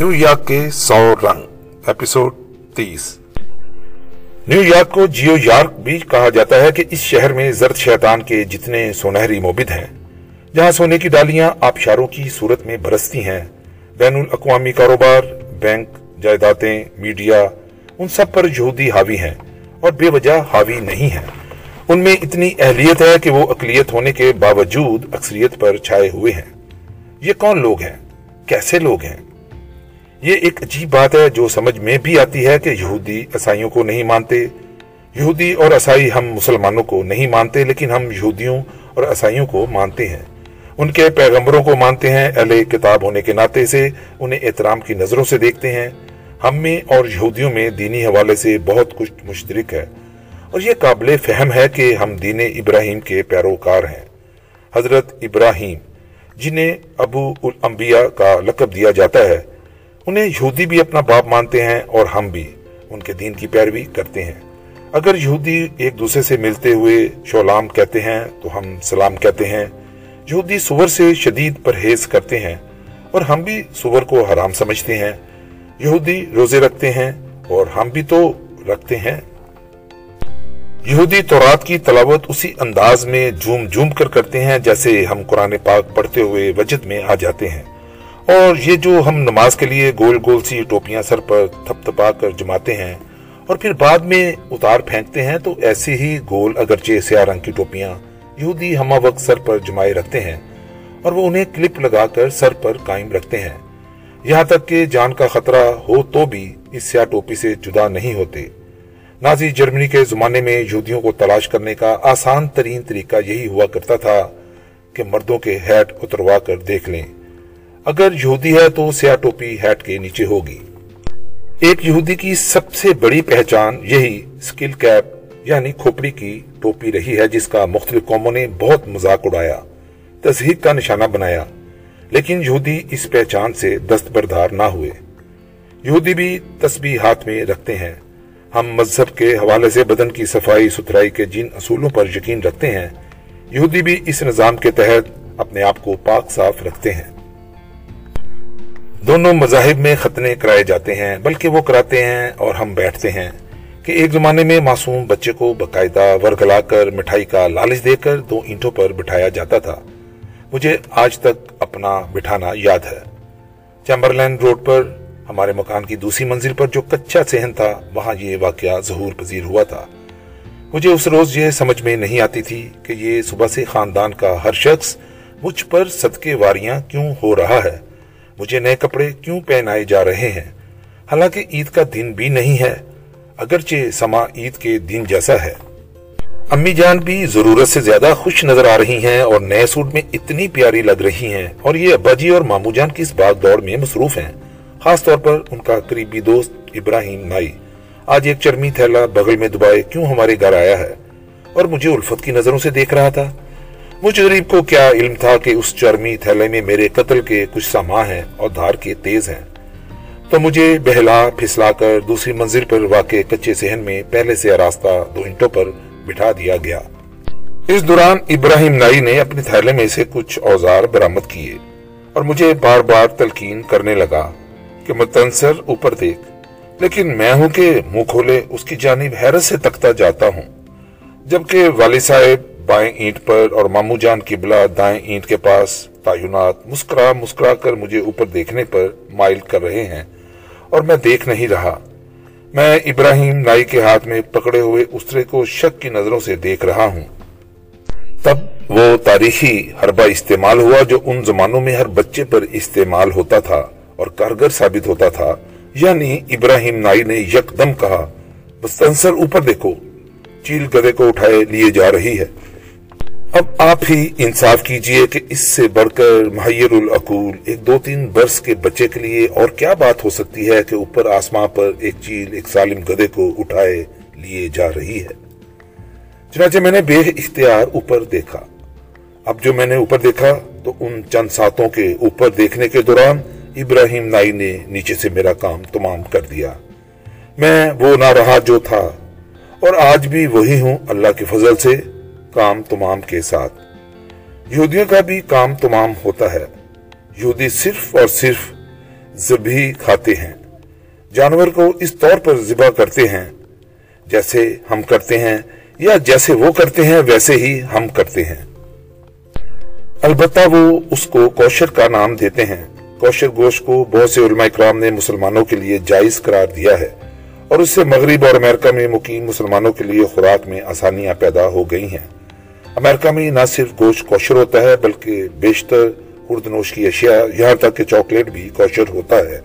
New York کے سو رنگ episode تیس۔ نیو یارک کو جیو یارک بھی کہا جاتا ہے کہ اس شہر میں زرد شیطان کے جتنے سونہری موبد ہیں، جہاں سونے کی ڈالیاں آبشاروں کی صورت میں برستی ہیں، بین الاقوامی کاروبار، بینک، جائیدادیں، میڈیا، ان سب پر یہودی حاوی ہیں اور بے وجہ حاوی نہیں ہیں۔ ان میں اتنی اہلیت ہے کہ وہ اقلیت ہونے کے باوجود اکثریت پر چھائے ہوئے ہیں۔ یہ کون لوگ ہیں؟ کیسے لوگ ہیں؟ یہ ایک عجیب بات ہے جو سمجھ میں بھی آتی ہے کہ یہودی عیسائیوں کو نہیں مانتے۔ یہودی اور عیسائی ہم مسلمانوں کو نہیں مانتے، لیکن ہم یہودیوں اور عیسائیوں کو مانتے ہیں۔ ان کے پیغمبروں کو مانتے ہیں، اہل کتاب ہونے کے ناطے سے انہیں احترام کی نظروں سے دیکھتے ہیں۔ ہم میں اور یہودیوں میں دینی حوالے سے بہت کچھ مشترک ہے۔ اور یہ قابل فہم ہے کہ ہم دین ابراہیم کے پیروکار ہیں۔ حضرت ابراہیم، جنہیں ابو الانبیاء کا لقب دیا جاتا ہے انہیں یہودی بھی اپنا باپ مانتے ہیں اور ہم بھی ان کے دین کی پیروی کرتے ہیں۔ اگر یہودی ایک دوسرے سے ملتے ہوئے شولام کہتے ہیں تو ہم سلام کہتے ہیں۔ یہودی سور سے شدید پرہیز کرتے ہیں اور ہم بھی سور کو حرام سمجھتے ہیں۔ یہودی روزے رکھتے ہیں اور ہم بھی تو رکھتے ہیں۔ یہودی تورات کی تلاوت اسی انداز میں جھوم جھوم کر کرتے ہیں جیسے ہم قرآن پاک پڑھتے ہوئے وجد میں آ جاتے ہیں۔ اور یہ جو ہم نماز کے لیے گول گول سی ٹوپیاں سر پر تھپ تھپا کر جماتے ہیں اور پھر بعد میں اتار پھینکتے ہیں، تو ایسے ہی گول اگرچہ سیاہ رنگ کی ٹوپیاں یہودی ہمہ وقت سر پر جمائے رکھتے ہیں اور وہ انہیں کلپ لگا کر سر پر قائم رکھتے ہیں۔ یہاں تک کہ جان کا خطرہ ہو تو بھی اس سیاہ ٹوپی سے جدا نہیں ہوتے۔ نازی جرمنی کے زمانے میں یہودیوں کو تلاش کرنے کا آسان ترین طریقہ یہی ہوا کرتا تھا کہ مردوں کے ہیٹ اتروا کر دیکھ لیں۔ اگر یہودی ہے تو سیاہ ٹوپی ہیٹ کے نیچے ہوگی۔ ایک یہودی کی سب سے بڑی پہچان یہی سکل کیپ یعنی کھوپڑی کی ٹوپی رہی ہے، جس کا مختلف قوموں نے بہت مذاق اڑایا تصحیح کا نشانہ بنایا۔ لیکن یہودی اس پہچان سے دست بردار نہ ہوئے۔ یہودی بھی تسبیح ہاتھ میں رکھتے ہیں۔ ہم مذہب کے حوالے سے بدن کی صفائی، ستھرائی کے جن اصولوں پر یقین رکھتے ہیں۔ یہودی بھی اس نظام کے تحت اپنے آپ کو پاک صاف رکھتے ہیں۔ دونوں مذاہب میں ختنے کرائے جاتے ہیں، بلکہ وہ کراتے ہیں اور ہم بیٹھتے ہیں کہ ایک زمانے میں معصوم بچے کو باقاعدہ ورگلا کر مٹھائی کا لالچ دے کر دو اینٹوں پر بٹھایا جاتا تھا۔ مجھے آج تک اپنا بٹھانا یاد ہے۔ چیمبرلین روڈ پر، ہمارے مکان کی دوسری منزل پر جو کچا سہن تھا، وہاں یہ واقعہ ظہور پذیر ہوا تھا۔ مجھے اس روز یہ سمجھ میں نہیں آتی تھی کہ یہ صبح سے خاندان کا ہر شخص مجھ پر صدقے واریاں کیوں ہو رہا ہے۔ مجھے نئے کپڑے کیوں پہنائے جا رہے ہیں؟ حالانکہ عید کا دن بھی نہیں ہے، اگرچہ سما عید کے دن جیسا ہے۔ امی جان بھی ضرورت سے زیادہ خوش نظر آ رہی ہیں اور نئے سوٹ میں اتنی پیاری لگ رہی ہیں۔ اور یہ ابا جی اور مامو جان کی اس باغ دوڑ میں مصروف ہیں۔ خاص طور پر ان کا قریبی دوست ابراہیم نائی۔ آج ایک چرمی تھیلا بغل میں دبائے کیوں ہمارے گھر آیا ہے؟ اور مجھے الفت کی نظروں سے دیکھ رہا تھا۔ مجھ غریب کو کیا علم تھا کہ اس چرمی تھیلے میں میرے قتل کے کچھ سما ہیں اور دھار کے تیز ہیں؟ تو مجھے بہلا، پھسلا کر دوسری منزل پر واقع کچے سہن میں پہلے سے آراستہ دو انٹوں پر بٹھا دیا گیا۔ اس دوران ابراہیم نائی نے اپنے تھیلے میں سے کچھ اوزار برامد کیے اور مجھے بار بار تلقین کرنے لگا کہ متنصر اوپر دیکھ، لیکن میں ہوں کہ منہ کھولے اس کی جانب حیرت سے تکتا جاتا ہوں، جبکہ والد صاحب بائیں اینٹ پر اور مامو جان قبلہ دائیں اینٹ کے پاس تعینات مسکرا مسکرا کر مجھے اوپر دیکھنے پر مائل کر رہے ہیں اور میں دیکھ نہیں رہا۔ میں ابراہیم نائی کے ہاتھ میں پکڑے ہوئے اسرے کو شک کی نظروں سے دیکھ رہا ہوں۔ تب وہ تاریخی حربہ استعمال ہوا جو ان زمانوں میں ہر بچے پر استعمال ہوتا تھا اور کارگر ثابت ہوتا تھا۔ یعنی ابراہیم نائی نے یک دم کہا، بس انصر اوپر دیکھو، چیل گدے کو اٹھائے لیے جا رہی ہے۔ اب آپ ہی انصاف کیجیے کہ اس سے بڑھ کر محیر العقول ایک دو تین برس کے بچے کے لیے اور کیا بات ہو سکتی ہے کہ اوپر آسمان پر ایک چیل، ایک سالم گدے کو اٹھائے لیے جا رہی ہے۔ چنانچہ میں نے بے اختیار اوپر دیکھا۔ اب جو میں نے اوپر دیکھا تو ان چند ساتوں کے اوپر دیکھنے کے دوران ابراہیم نائی نے نیچے سے میرا کام تمام کر دیا۔ میں وہ نہ رہا جو تھا اور آج بھی وہی ہوں اللہ کے فضل سے۔ کام تمام کے ساتھ۔ یہودیوں کا بھی کام تمام ہوتا ہے۔ یہودی صرف اور صرف زبی کھاتے ہیں۔ جانور کو اس طور پر ذبح کرتے ہیں۔ جیسے ہم کرتے ہیں یا جیسے وہ کرتے ہیں، ویسے ہی ہم کرتے ہیں۔ البتہ وہ اس کو کوشر کا نام دیتے ہیں۔ کوشر گوشت کو بہت سے علماء اکرام نے مسلمانوں کے لیے جائز قرار دیا ہے۔ اور اس سے مغرب اور امریکہ میں مقیم مسلمانوں کے لیے خوراک میں آسانیاں پیدا ہو گئی ہیں۔ امریکہ میں نہ صرف گوشت کوشر ہوتا ہے، بلکہ بیشتر خوردنوش کی اشیاء، یہاں تک کہ چاکلیٹ بھی کوشر ہوتا ہے۔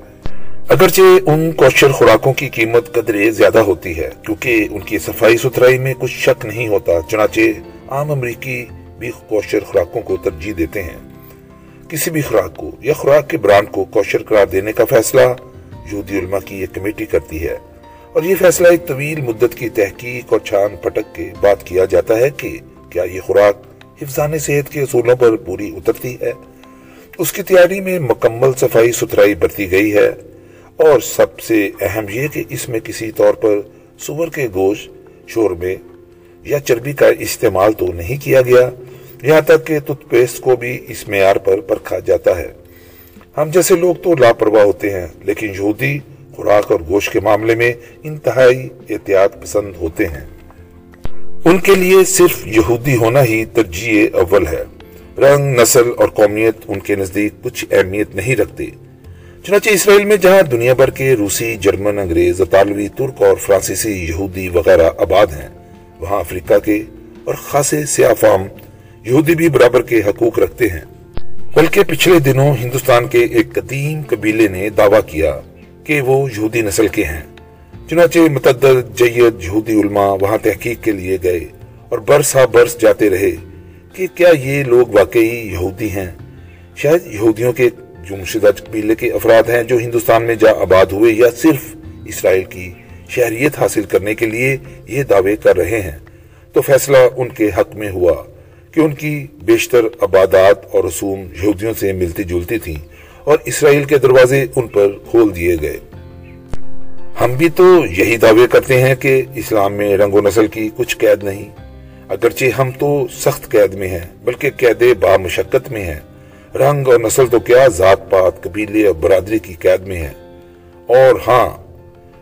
اگرچہ ان کوشر خوراکوں کی قیمت قدرے زیادہ ہوتی ہے، کیونکہ ان کی صفائی ستھرائی میں کچھ شک نہیں ہوتا، چنانچہ عام امریکی بھی کوشر خوراکوں کو ترجیح دیتے ہیں۔ کسی بھی خوراک کو یا خوراک کے برانڈ کو کوشر قرار دینے کا فیصلہ یہودی علماء کی ایک کمیٹی کرتی ہے۔ اور یہ فیصلہ ایک طویل مدت کی تحقیق اور چھان پٹک کے بعد کیا جاتا ہے کہ کیا یہ خوراک حفظان صحت کے اصولوں پر پوری اترتی ہے؟ اس کی تیاری میں مکمل صفائی ستھرائی برتی گئی ہے اور سب سے اہم یہ کہ اس میں کسی طور پر سور کے گوشت، شوربے یا چربی کا استعمال تو نہیں کیا گیا، یہاں تک کہ ٹوتھ پیسٹ کو بھی اس معیار پر پرکھا جاتا ہے۔ ہم جیسے لوگ تو لاپرواہ ہوتے ہیں، لیکن یہودی خوراک اور گوشت کے معاملے میں انتہائی احتیاط پسند ہوتے ہیں۔ ان کے لیے صرف یہودی ہونا ہی ترجیح اول ہے۔ رنگ، نسل اور قومیت ان کے نزدیک کچھ اہمیت نہیں رکھتے۔ چنانچہ اسرائیل میں جہاں دنیا بھر کے روسی، جرمن، انگریز، اطالوی، ترک اور فرانسیسی یہودی وغیرہ آباد ہیں، وہاں افریقہ کے اور خاصے سیاہ فام یہودی بھی برابر کے حقوق رکھتے ہیں۔ بلکہ پچھلے دنوں ہندوستان کے ایک قدیم قبیلے نے دعویٰ کیا کہ وہ یہودی نسل کے ہیں۔ چنانچہ متعدد جید یہودی علماء وہاں تحقیق کے لیے گئے اور برس برس جاتے رہے کہ کیا یہ لوگ واقعی یہودی ہیں؟ شاید یہودیوں کے جمشدہ قبیلے کے افراد ہیں جو ہندوستان میں جا آباد ہوئے یا صرف اسرائیل کی شہریت حاصل کرنے کے لیے یہ دعوے کر رہے ہیں۔ تو فیصلہ ان کے حق میں ہوا کہ ان کی بیشتر عبادات اور رسوم یہودیوں سے ملتی جلتی تھیں اور اسرائیل کے دروازے ان پر کھول دیے گئے۔ ہم بھی تو یہی دعوے کرتے ہیں کہ اسلام میں رنگ و نسل کی کچھ قید نہیں، اگرچہ ہم تو سخت قید میں ہیں، بلکہ قید با مشقت میں ہیں۔ رنگ اور نسل تو کیا ذات پات، قبیلے اور برادری کی قید میں ہیں۔ اور ہاں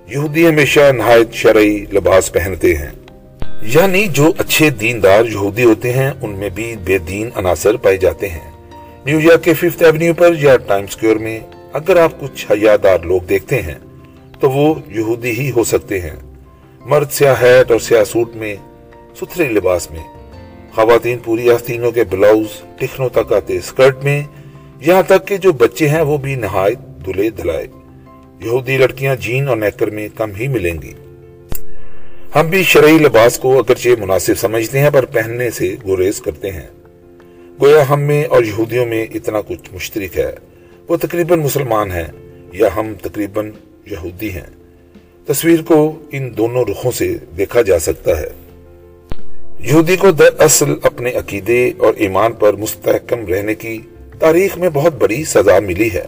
یہودی ہمیشہ نہایت شرعی لباس پہنتے ہیں۔ یعنی جو اچھے دیندار یہودی ہوتے ہیں، ان میں بھی بے دین عناصر پائے جاتے ہیں۔ نیو یارک کے ففتھ ایونیو پر یا ٹائم سکیور میں اگر آپ کچھ حیادار لوگ دیکھتے ہیں تو وہ یہودی ہی ہو سکتے ہیں۔ مرد سیاہ ہیٹ اور سیاہ سوٹ میں، ستھرے لباس میں۔ خواتین پوری آستینوں کے بلاؤز، ٹکھنوں تک آتے سکرٹ میں۔ یہاں تک کہ جو بچے ہیں وہ بھی نہایت دلے دلائے یہودی لڑکیاں جین اور نیکر میں کم ہی ملیں گی۔ ہم بھی شرعی لباس کو اگرچہ مناسب سمجھتے ہیں، پر پہننے سے گوریز کرتے ہیں۔ گویا ہم میں اور یہودیوں میں اتنا کچھ مشترک ہے۔ وہ تقریباً مسلمان ہیں، یا ہم تقریباً یہودی ہیں۔ تصویر کو ان دونوں رخوں سے دیکھا جا سکتا ہے۔ یہودی کو دراصل اپنے عقیدے اور ایمان پر مستحکم رہنے کی تاریخ میں بہت بڑی سزا ملی ہے۔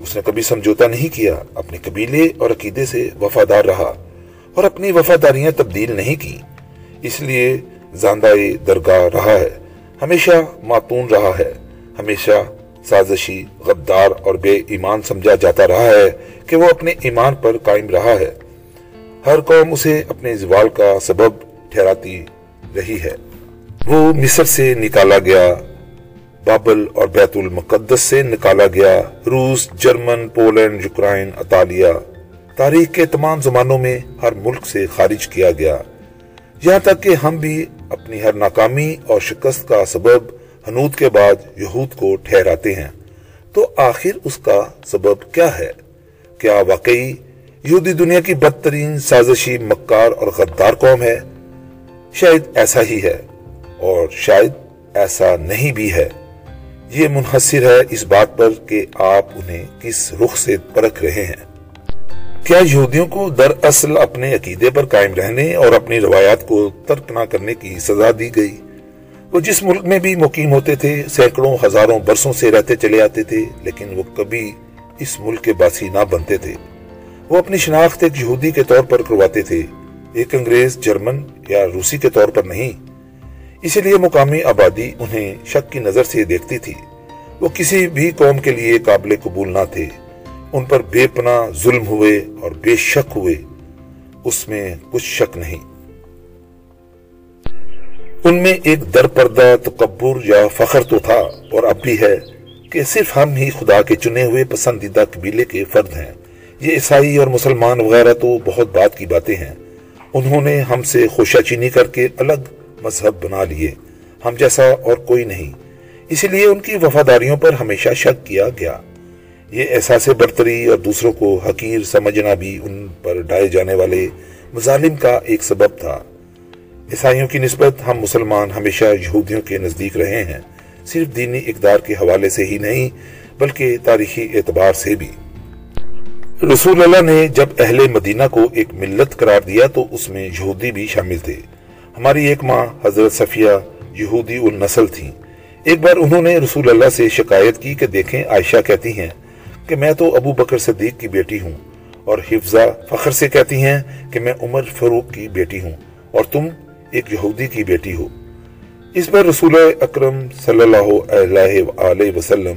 اس نے کبھی سمجھوتا نہیں کیا، اپنے قبیلے اور عقیدے سے وفادار رہا اور اپنی وفاداریاں تبدیل نہیں کی اس لیے زاندہ درگاہ رہا ہے، ہمیشہ ماتون رہا ہے، ہمیشہ سازشی، غدار اور بے ایمان سمجھا جاتا رہا ہے کہ وہ اپنے ایمان پر قائم رہا ہے۔ ہر قوم اسے اپنے زوال کا سبب ٹھہراتی رہی ہے۔ وہ مصر سے نکالا گیا، بابل اور بیت المقدس سے نکالا گیا۔ روس، جرمن، پولینڈ، یوکرائن اطالیہ تاریخ کے تمام زمانوں میں ہر ملک سے خارج کیا گیا۔ یہاں تک کہ ہم بھی اپنی ہر ناکامی اور شکست کا سبب حنود کے بعد یہود کو ٹھہراتے ہیں۔ تو آخر اس کا سبب کیا ہے؟ کیا واقعی یہودی دنیا کی بدترین سازشی مکار اور غدار قوم ہے؟ شاید ایسا ہی ہے، اور شاید ایسا نہیں بھی ہے۔ یہ منحصر ہے اس بات پر کہ آپ انہیں کس رخ سے پرکھ رہے ہیں۔ کیا یہودیوں کو دراصل اپنے عقیدے پر قائم رہنے اور اپنی روایات کو ترک نہ کرنے کی سزا دی گئی؟ وہ جس ملک میں بھی مقیم ہوتے تھے، سینکڑوں، ہزاروں برسوں سے رہتے چلے آتے تھے، لیکن وہ کبھی اس ملک کے باسی نہ بنتے تھے۔ وہ اپنی شناخت ایک یہودی کے طور پر کرواتے تھے۔ ایک انگریز، جرمن یا روسی کے طور پر نہیں۔ اسی لیے مقامی آبادی انہیں شک کی نظر سے دیکھتی تھی۔ وہ کسی بھی قوم کے لیے قابل قبول نہ تھے۔ ان پر بے پناہ ظلم ہوئے اور بے شک ہوئے۔ اس میں کچھ شک نہیں۔ ان میں ایک در پردہ تکبر یا فخر تو تھا اور اب بھی ہے کہ صرف ہم ہی خدا کے چنے ہوئے پسندیدہ قبیلے کے فرد ہیں۔ یہ عیسائی اور مسلمان وغیرہ تو بہت بات کی باتیں ہیں۔ انہوں نے ہم سے خوشہ چینی کر کے الگ مذہب بنا لیے۔ ہم جیسا اور کوئی نہیں۔ اسی لیے ان کی وفاداریوں پر ہمیشہ شک کیا گیا۔ یہ احساس برتری اور دوسروں کو حقیر سمجھنا بھی ان پر ڈائے جانے والے مظالم کا ایک سبب تھا۔ عیسائیوں کی نسبت ہم مسلمان ہمیشہ یہودیوں کے نزدیک رہے ہیں، صرف دینی اقدار کے حوالے سے ہی نہیں، بلکہ تاریخی اعتبار سے بھی۔ رسول اللہ نے جب اہل مدینہ کو ایک ملت قرار دیا تو اس میں یہودی بھی شامل تھے۔ ہماری ایک ماں حضرت صفیہ یہودی النسل تھیں ایک بار انہوں نے رسول اللہ سے شکایت کی کہ دیکھیں عائشہ کہتی ہیں کہ میں تو ابو بکر صدیق کی بیٹی ہوں، اور حفظہ فخر سے کہتی ہیں کہ میں عمر فروق کی بیٹی ہوں، اور تم ایک یہودی کی بیٹی ہو۔ اس پر رسول اکرم صلی اللہ علیہ وآلہ وسلم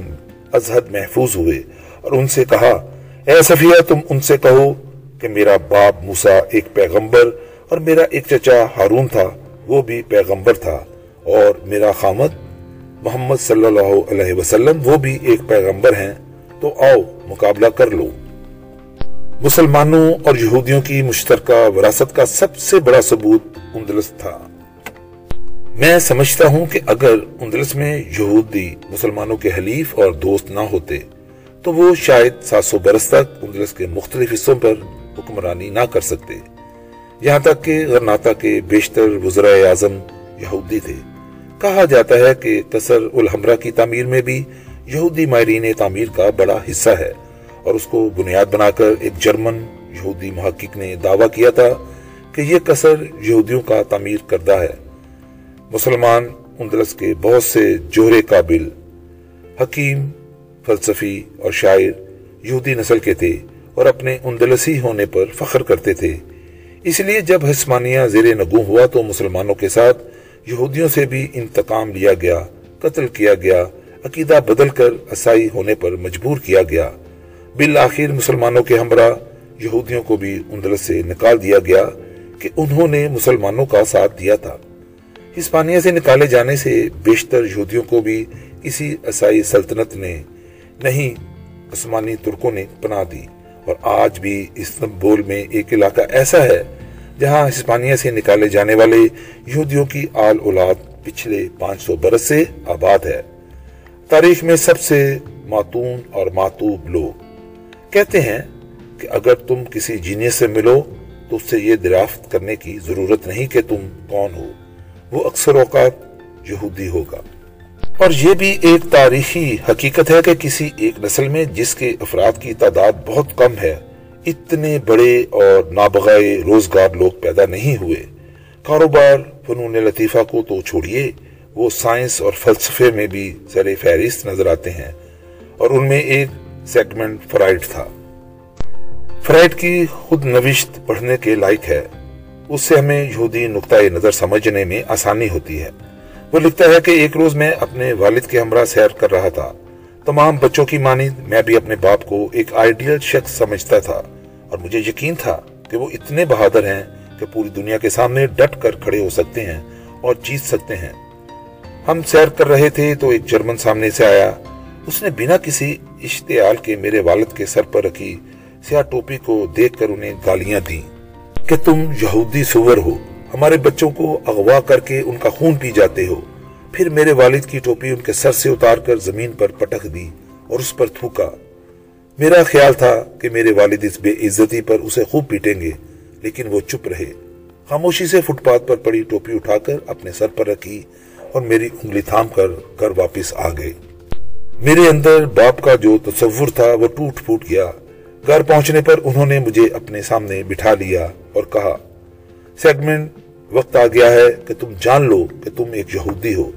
ازہد محفوظ ہوئے اور ان سے کہا، اے صفیہ، تم ان سے کہو کہ میرا باپ موسا ایک پیغمبر اور میرا ایک چچا ہارون تھا، وہ بھی پیغمبر تھا۔ اور میرا خامد محمد صلی اللہ علیہ وسلم، وہ بھی ایک پیغمبر ہیں۔ تو آؤ، مقابلہ کر لو۔ مسلمانوں اور یہودیوں کی مشترکہ وراثت کا سب سے بڑا ثبوت اندلس تھا۔ میں سمجھتا ہوں کہ اگر اندلس میں یہودی مسلمانوں کے حلیف اور دوست نہ ہوتے، تو وہ شاید سات سو برس تک اندلس کے مختلف حصوں پر حکمرانی نہ کر سکتے۔ یہاں تک کہ غرناتا کے بیشتر وزراء اعظم یہودی تھے۔ کہا جاتا ہے کہ قصر الحمرہ کی تعمیر میں بھی یہودی ماہرین تعمیر کا بڑا حصہ ہے۔ اور اس کو بنیاد بنا کر ایک جرمن یہودی محقق نے دعویٰ کیا تھا کہ یہ قصر یہودیوں کا تعمیر کردہ ہے۔ مسلمان اندلس کے بہت سے جوہرے قابل، حکیم، فلسفی اور شاعر یہودی نسل کے تھے اور اپنے اندلسی ہونے پر فخر کرتے تھے۔ اس لیے جب ہسمانیہ زیر نگو ہوا تو مسلمانوں کے ساتھ یہودیوں سے بھی انتقام لیا گیا، قتل کیا گیا، عقیدہ بدل کر عصائی ہونے پر مجبور کیا گیا۔ بالآخر مسلمانوں کے ہمراہ یہودیوں کو بھی اندلس سے نکال دیا گیا کہ انہوں نے مسلمانوں کا ساتھ دیا تھا۔ ہسپانیہ سے نکالے جانے سے بیشتر یہودیوں کو بھی کسی عیسائی سلطنت نے نہیں، عثمانی ترکوں نے پناہ دی۔ اور آج بھی استنبول میں ایک علاقہ ایسا ہے جہاں ہسپانیہ سے نکالے جانے والے یہودیوں کی آل اولاد پچھلے پانچ سو برس سے آباد ہے۔ تاریخ میں سب سے ماتون اور ماتوب لوگ۔ کہتے ہیں کہ اگر تم کسی جینیس سے ملو تو اس سے یہ دریافت کرنے کی ضرورت نہیں کہ تم کون ہو۔ وہ اکثر اوقات یہودی ہوگا۔ اور یہ بھی ایک تاریخی حقیقت ہے کہ کسی ایک نسل میں جس کے افراد کی تعداد بہت کم ہے، اتنے بڑے اور نابغائے روزگار لوگ پیدا نہیں ہوئے۔ کاروبار فنون لطیفہ کو تو چھوڑیے، وہ سائنس اور فلسفے میں بھی سر فہرست نظر آتے ہیں۔ اور ان میں ایک سیگمنٹ فرائڈ تھا فرائڈ کی خود نوشت پڑھنے کے لائق ہے، اس سے ہمیں یہودی نقطۂ نظر سمجھنے میں آسانی ہوتی ہے۔ وہ لکھتا ہے کہ ایک روز میں اپنے والد کے ہمراہ سیر کر رہا تھا۔ تمام بچوں کی مانند میں بھی اپنے باپ کو ایک آئیڈیل شخص سمجھتا تھا۔ اور مجھے یقین تھا کہ وہ اتنے بہادر ہیں کہ پوری دنیا کے سامنے ڈٹ کر کھڑے ہو سکتے ہیں اور جیت سکتے ہیں۔ ہم سیر کر رہے تھے تو ایک جرمن سامنے سے آیا۔ اس نے بنا کسی اشتعال کے میرے والد کے سر پر رکھی سیاہ ٹوپی کو دیکھ کر انہیں گالیاں دیں کہ تم یہودی سور ہو، ہمارے بچوں کو اغوا کر کے ان کا خون پی جاتے ہو۔ پھر میرے والد کی ٹوپی ان کے سر سے اتار کر زمین پر پٹک دی اور اس پر تھوکا۔ میرا خیال تھا کہ میرے والد اس بے عزتی پر اسے خوب پیٹیں گے، لیکن وہ چپ رہے۔ خاموشی سے فٹ پاتھ پر پڑی ٹوپی اٹھا کر اپنے سر پر رکھی اور میری انگلی تھام کر گھر واپس آ گئے۔ میرے اندر باپ کا جو تصور تھا وہ ٹوٹ پھوٹ گیا۔ گھر پہنچنے پر انہوں نے مجھے اپنے سامنے بٹھا لیا اور کہا، سیگمنٹ، وقت آ گیا ہے کہ تم جان لو کہ تم ایک یہودی ہو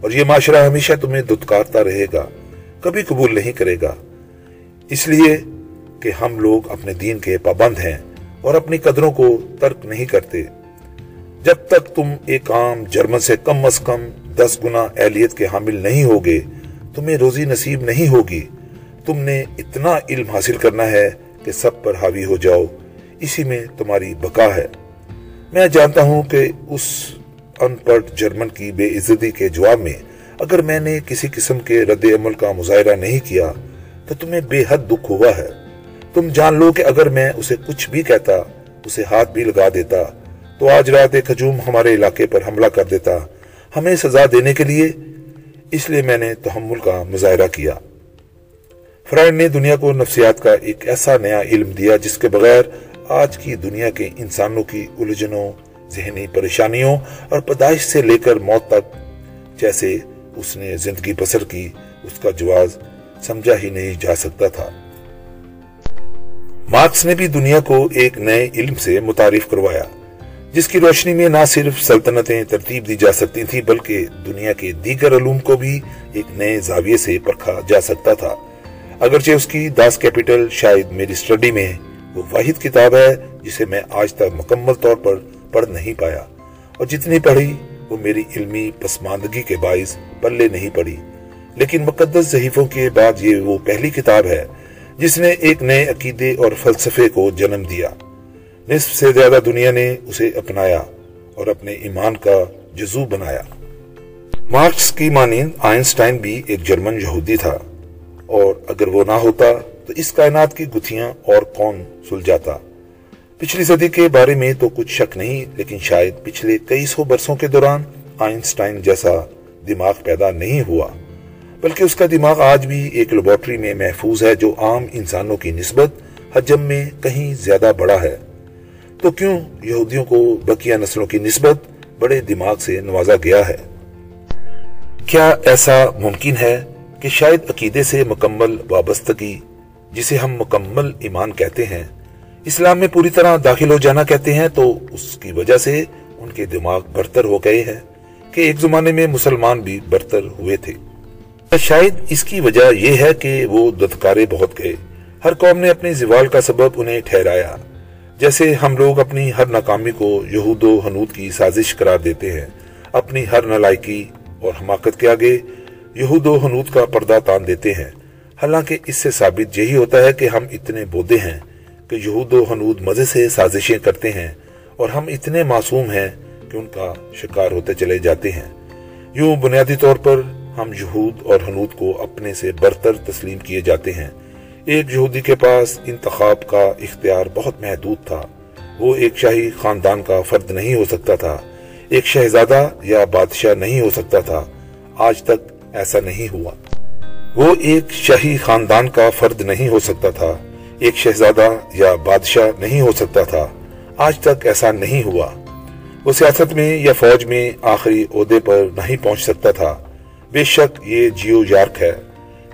اور یہ معاشرہ ہمیشہ تمہیں دتکارتا رہے گا، کبھی قبول نہیں کرے گا۔ اس لیے کہ ہم لوگ اپنے دین کے پابند ہیں اور اپنی قدروں کو ترک نہیں کرتے۔ جب تک تم ایک عام جرمن سے کم از کم دس گنا اہلیت کے حامل نہیں ہوگے تمہیں روزی نصیب نہیں ہوگی۔ تم نے اتنا علم حاصل کرنا ہے کہ سب پر حاوی ہو جاؤ۔ اسی میں تمہاری بقا ہے۔ میں جانتا ہوں کہ اس ان پڑھ جرمن کی بے عزتی کے جواب میں اگر میں نے کسی قسم کے رد عمل کا مظاہرہ نہیں کیا تو تمہیں بے حد دکھ ہوا ہے۔ تم جان لو کہ اگر میں اسے کچھ بھی کہتا، اسے ہاتھ بھی لگا دیتا، تو آج رات ایک ہجوم ہمارے علاقے پر حملہ کر دیتا۔ ہمیں سزا دینے کے لیے اس لیے میں نے تحمل کا مظاہرہ کیا۔ فرائڈ نے دنیا کو نفسیات کا ایک ایسا نیا علم دیا جس کے بغیر آج کی دنیا کے انسانوں کی الجھنوں، ذہنی پریشانیوں اور پیدائش سے لے کر موت تک، جیسے اس نے زندگی بسر کی، اس کا جواز سمجھا ہی نہیں جا سکتا تھا۔ مارکس نے بھی دنیا کو ایک نئے علم سے متعارف کروایا۔ جس کی روشنی میں نہ صرف سلطنتیں ترتیب دی جا سکتی تھی بلکہ دنیا کے دیگر علوم کو بھی ایک نئے زاویے سے پرکھا جا سکتا تھا۔ اگرچہ اس کی داس کیپیٹل شاید میری سٹڈی میں وہ واحد کتاب ہے، جسے میں آج تک مکمل طور پر پڑھ نہیں پایا۔ اور جتنی پڑھی، وہ میری علمی پسماندگی کے باعث پلے نہیں پڑی۔ لیکن مقدس صحیفوں کے بعد یہ وہ پہلی کتاب ہے، جس نے ایک نئے عقیدے اور فلسفے کو جنم دیا۔ نصف سے زیادہ دنیا نے اسے اپنایا اور اپنے ایمان کا جزو بنایا۔ مارکس کی مانند آئنسٹائن بھی ایک جرمن یہودی تھا اور اگر وہ نہ ہوتا تو اس کائنات کی گتھیاں اور کون سلجھاتا پچھلی صدی کے بارے میں تو کچھ شک نہیں، لیکن شاید پچھلے کئی سو برسوں کے دوران آئنسٹائن جیسا دماغ پیدا نہیں ہوا، بلکہ اس کا دماغ آج بھی ایک لیبورٹری میں محفوظ ہے جو عام انسانوں کی نسبت حجم میں کہیں زیادہ بڑا ہے۔ تو کیوں یہودیوں کو بقیہ نسلوں کی نسبت بڑے دماغ سے نوازا گیا ہے؟ کیا ایسا ممکن ہے کہ شاید عقیدے سے مکمل وابستگی، جسے ہم مکمل ایمان کہتے ہیں، اسلام میں پوری طرح داخل ہو جانا کہتے ہیں تو اس کی وجہ سے ان کے دماغ برتر ہو گئے ہیں کہ ایک زمانے میں مسلمان بھی برتر ہوئے تھے۔ شاید اس کی وجہ یہ ہے کہ وہ دتکارے بہت گئے۔ ہر قوم نے اپنے زوال کا سبب انہیں ٹھہرایا۔ جیسے ہم لوگ اپنی ہر ناکامی کو یہود و حنود کی سازش قرار دیتے ہیں، اپنی ہر نلائکی اور حماقت کے آگے یہود و حنود کا پردہ تان دیتے ہیں۔ حالانکہ اس سے ثابت یہی ہوتا ہے کہ ہم اتنے بودے ہیں کہ یہود و حنود مزے سے سازشیں کرتے ہیں اور ہم اتنے معصوم ہیں کہ ان کا شکار ہوتے چلے جاتے ہیں۔ یوں بنیادی طور پر ہم یہود اور حنود کو اپنے سے برتر تسلیم کیے جاتے ہیں۔ ایک یہودی کے پاس انتخاب کا اختیار بہت محدود تھا۔ وہ ایک شاہی خاندان کا فرد نہیں ہو سکتا تھا۔ ایک شہزادہ یا بادشاہ نہیں ہو سکتا تھا۔ آج تک ایسا نہیں ہوا۔ وہ ایک شاہی خاندان کا فرد نہیں ہو سکتا تھا۔ ایک شہزادہ یا بادشاہ نہیں ہو سکتا تھا۔ آج تک ایسا نہیں ہوا۔ وہ سیاست میں یا فوج میں آخری عہدے پر نہیں پہنچ سکتا تھا۔ بے شک یہ جیو یارک ہے۔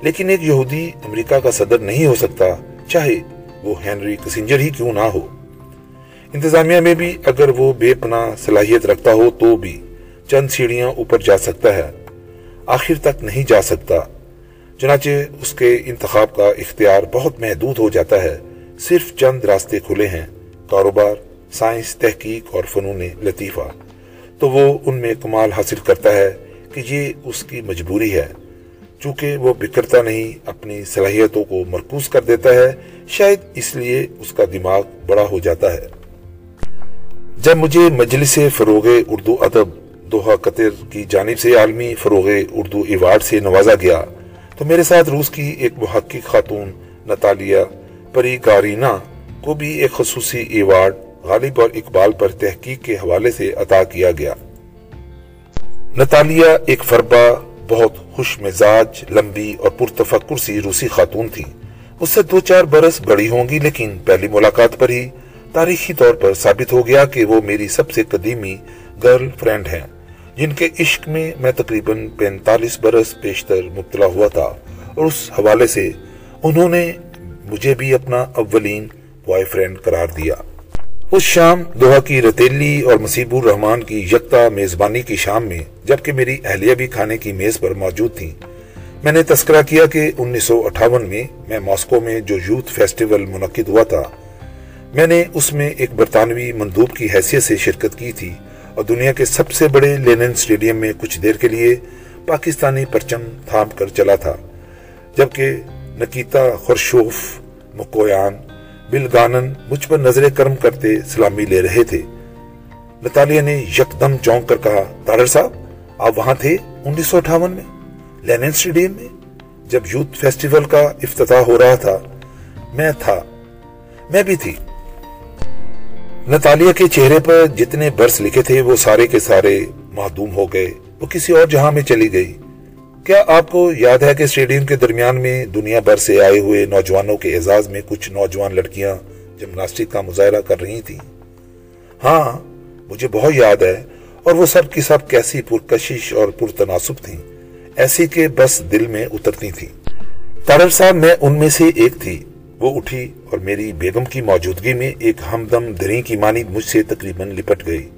لیکن ایک یہودی امریکہ کا صدر نہیں ہو سکتا، چاہے وہ ہینری کسنجر ہی کیوں نہ ہو۔ انتظامیہ میں بھی اگر وہ بے پناہ صلاحیت رکھتا ہو تو بھی چند سیڑھیاں اوپر جا سکتا ہے۔ آخر تک نہیں جا سکتا۔ چنانچہ اس کے انتخاب کا اختیار بہت محدود ہو جاتا ہے۔ صرف چند راستے کھلے ہیں، کاروبار، سائنس، تحقیق اور فنون لطیفہ۔ تو وہ ان میں کمال حاصل کرتا ہے کہ یہ اس کی مجبوری ہے۔ چونکہ وہ بکرتا نہیں، اپنی صلاحیتوں کو مرکوز کر دیتا ہے، شاید اس لیے اس کا دماغ بڑا ہو جاتا ہے۔ جب مجھے مجلس فروغ اردو ادب دوحہ قطر کی جانب سے عالمی فروغ اردو ایوارڈ سے نوازا گیا، تو میرے ساتھ روس کی ایک محقق خاتون نتالیہ پری گارینا کو بھی ایک خصوصی ایوارڈ غالب اور اقبال پر تحقیق کے حوالے سے عطا کیا گیا۔ نتالیہ ایک فربا بہت خوش مزاج، لمبی اور پرتفکر سی روسی خاتون تھی۔ اس سے دو چار برس بڑی ہوں گی، لیکن پہلی ملاقات پر ہی تاریخی طور پر ثابت ہو گیا کہ وہ میری سب سے قدیمی گرل فرینڈ ہیں، جن کے عشق میں میں تقریباً پینتالیس برس پیشتر مبتلا ہوا تھا۔ اور اس حوالے سے انہوں نے مجھے بھی اپنا اولین بوائے فرینڈ قرار دیا۔ اس شام دوہا کی رتیلی اور مسیب الرحمان کی یکتا میزبانی کی شام میں، جبکہ میری اہلیہ بھی کھانے کی میز پر موجود تھی میں نے تذکرہ کیا کہ انیس سو اٹھاون میں میں ماسکو میں جو یوتھ فیسٹیول منعقد ہوا تھا، میں نے اس میں ایک برطانوی مندوب کی حیثیت سے شرکت کی تھی اور دنیا کے سب سے بڑے لینن سٹیڈیم میں کچھ دیر کے لیے پاکستانی پرچم تھام کر چلا تھا، جبکہ نکیتا خرشوف مکویان بلگانن مجھ پر نظر کرم کرتے سلامی لے رہے تھے۔ نتالیہ نے یکدم چونک کر کہا تارر صاحب، آپ وہاں تھے انیس سو اٹھاون میں، لینن اسٹیڈیم میں، جب یوتھ فیسٹیول کا افتتاح ہو رہا تھا۔ میں تھا، میں بھی تھی۔ نتالیہ کے چہرے پر جتنے برس لکھے تھے، وہ سارے کے سارے معدوم ہو گئے۔ وہ کسی اور جہاں میں چلی گئی۔ کیا آپ کو یاد ہے کہ اسٹیڈیم کے درمیان میں دنیا بھر سے آئے ہوئے نوجوانوں کے اعزاز میں کچھ نوجوان لڑکیاں جمناسٹک کا مظاہرہ کر رہی تھیں؟ ہاں مجھے بہت یاد ہے اور وہ سب کی سب کیسی پرکشش اور پرتناسب تھیں، ایسی کہ بس دل میں اترتی تھیں۔ تارر صاحب، میں ان میں سے ایک تھی۔ وہ اٹھی اور میری بیگم کی موجودگی میں ایک ہمدم دریں کی مانی مجھ سے تقریباً لپٹ گئی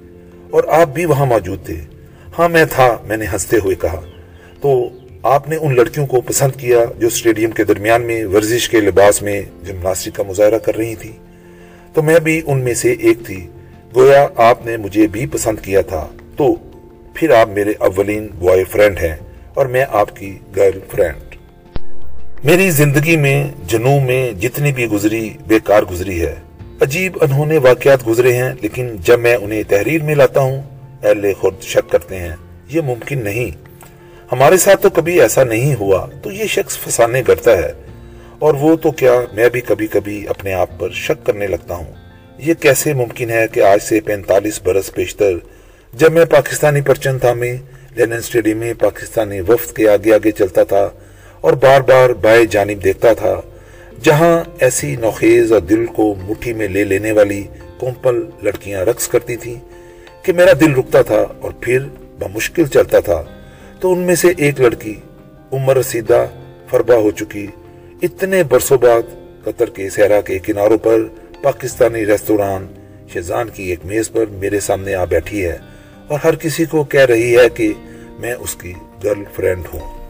اور آپ بھی وہاں موجود تھے۔ ہاں میں تھا، میں نے ہنستے ہوئے کہا۔ تو آپ نے ان لڑکیوں کو پسند کیا جو اسٹیڈیم کے درمیان میں، ورزش کے لباس میں جمناسٹک کا مظاہرہ کر رہی تھی تو میں بھی ان میں سے ایک تھی۔ گویا آپ نے مجھے بھی پسند کیا تھا۔ تو پھر آپ میرے اولین بوائے فرینڈ ہیں اور میں آپ کی گرل فرینڈ۔ میری زندگی میں جنو میں جتنی بھی گزری، بیکار گزری ہے۔ عجیب انہوں واقعات گزرے ہیں، لیکن جب میں انہیں تحریر میں لاتا ہوں، اہل خود شک کرتے ہیں۔ یہ ممکن نہیں۔ ہمارے ساتھ تو کبھی ایسا نہیں ہوا، تو یہ شخص فسانے کرتا ہے۔ اور وہ تو کیا میں بھی کبھی کبھی اپنے آپ پر شک کرنے لگتا ہوں۔ یہ کیسے ممکن ہے کہ آج سے پینتالیس برس پیشتر جب میں پاکستانی پرچن تھا، میں لینن اسٹیڈیم میں پاکستانی وفد کے آگے آگے چلتا تھا اور بار بار بائیں جانب دیکھتا تھا، جہاں ایسی نوخیز اور دل کو مٹھی میں لے لینے والی کومپل لڑکیاں رقص کرتی تھیں کہ میرا دل رکتا تھا اور پھر بمشکل چلتا تھا۔ تو ان میں سے ایک لڑکی عمر رسیدہ فربا ہو چکی۔ اتنے برسوں بعد قطر کے سہرا کے کناروں پر پاکستانی ریستوران شیزان کی ایک میز پر میرے سامنے آ بیٹھی ہے اور ہر کسی کو کہہ رہی ہے کہ میں اس کی گرل فرینڈ ہوں۔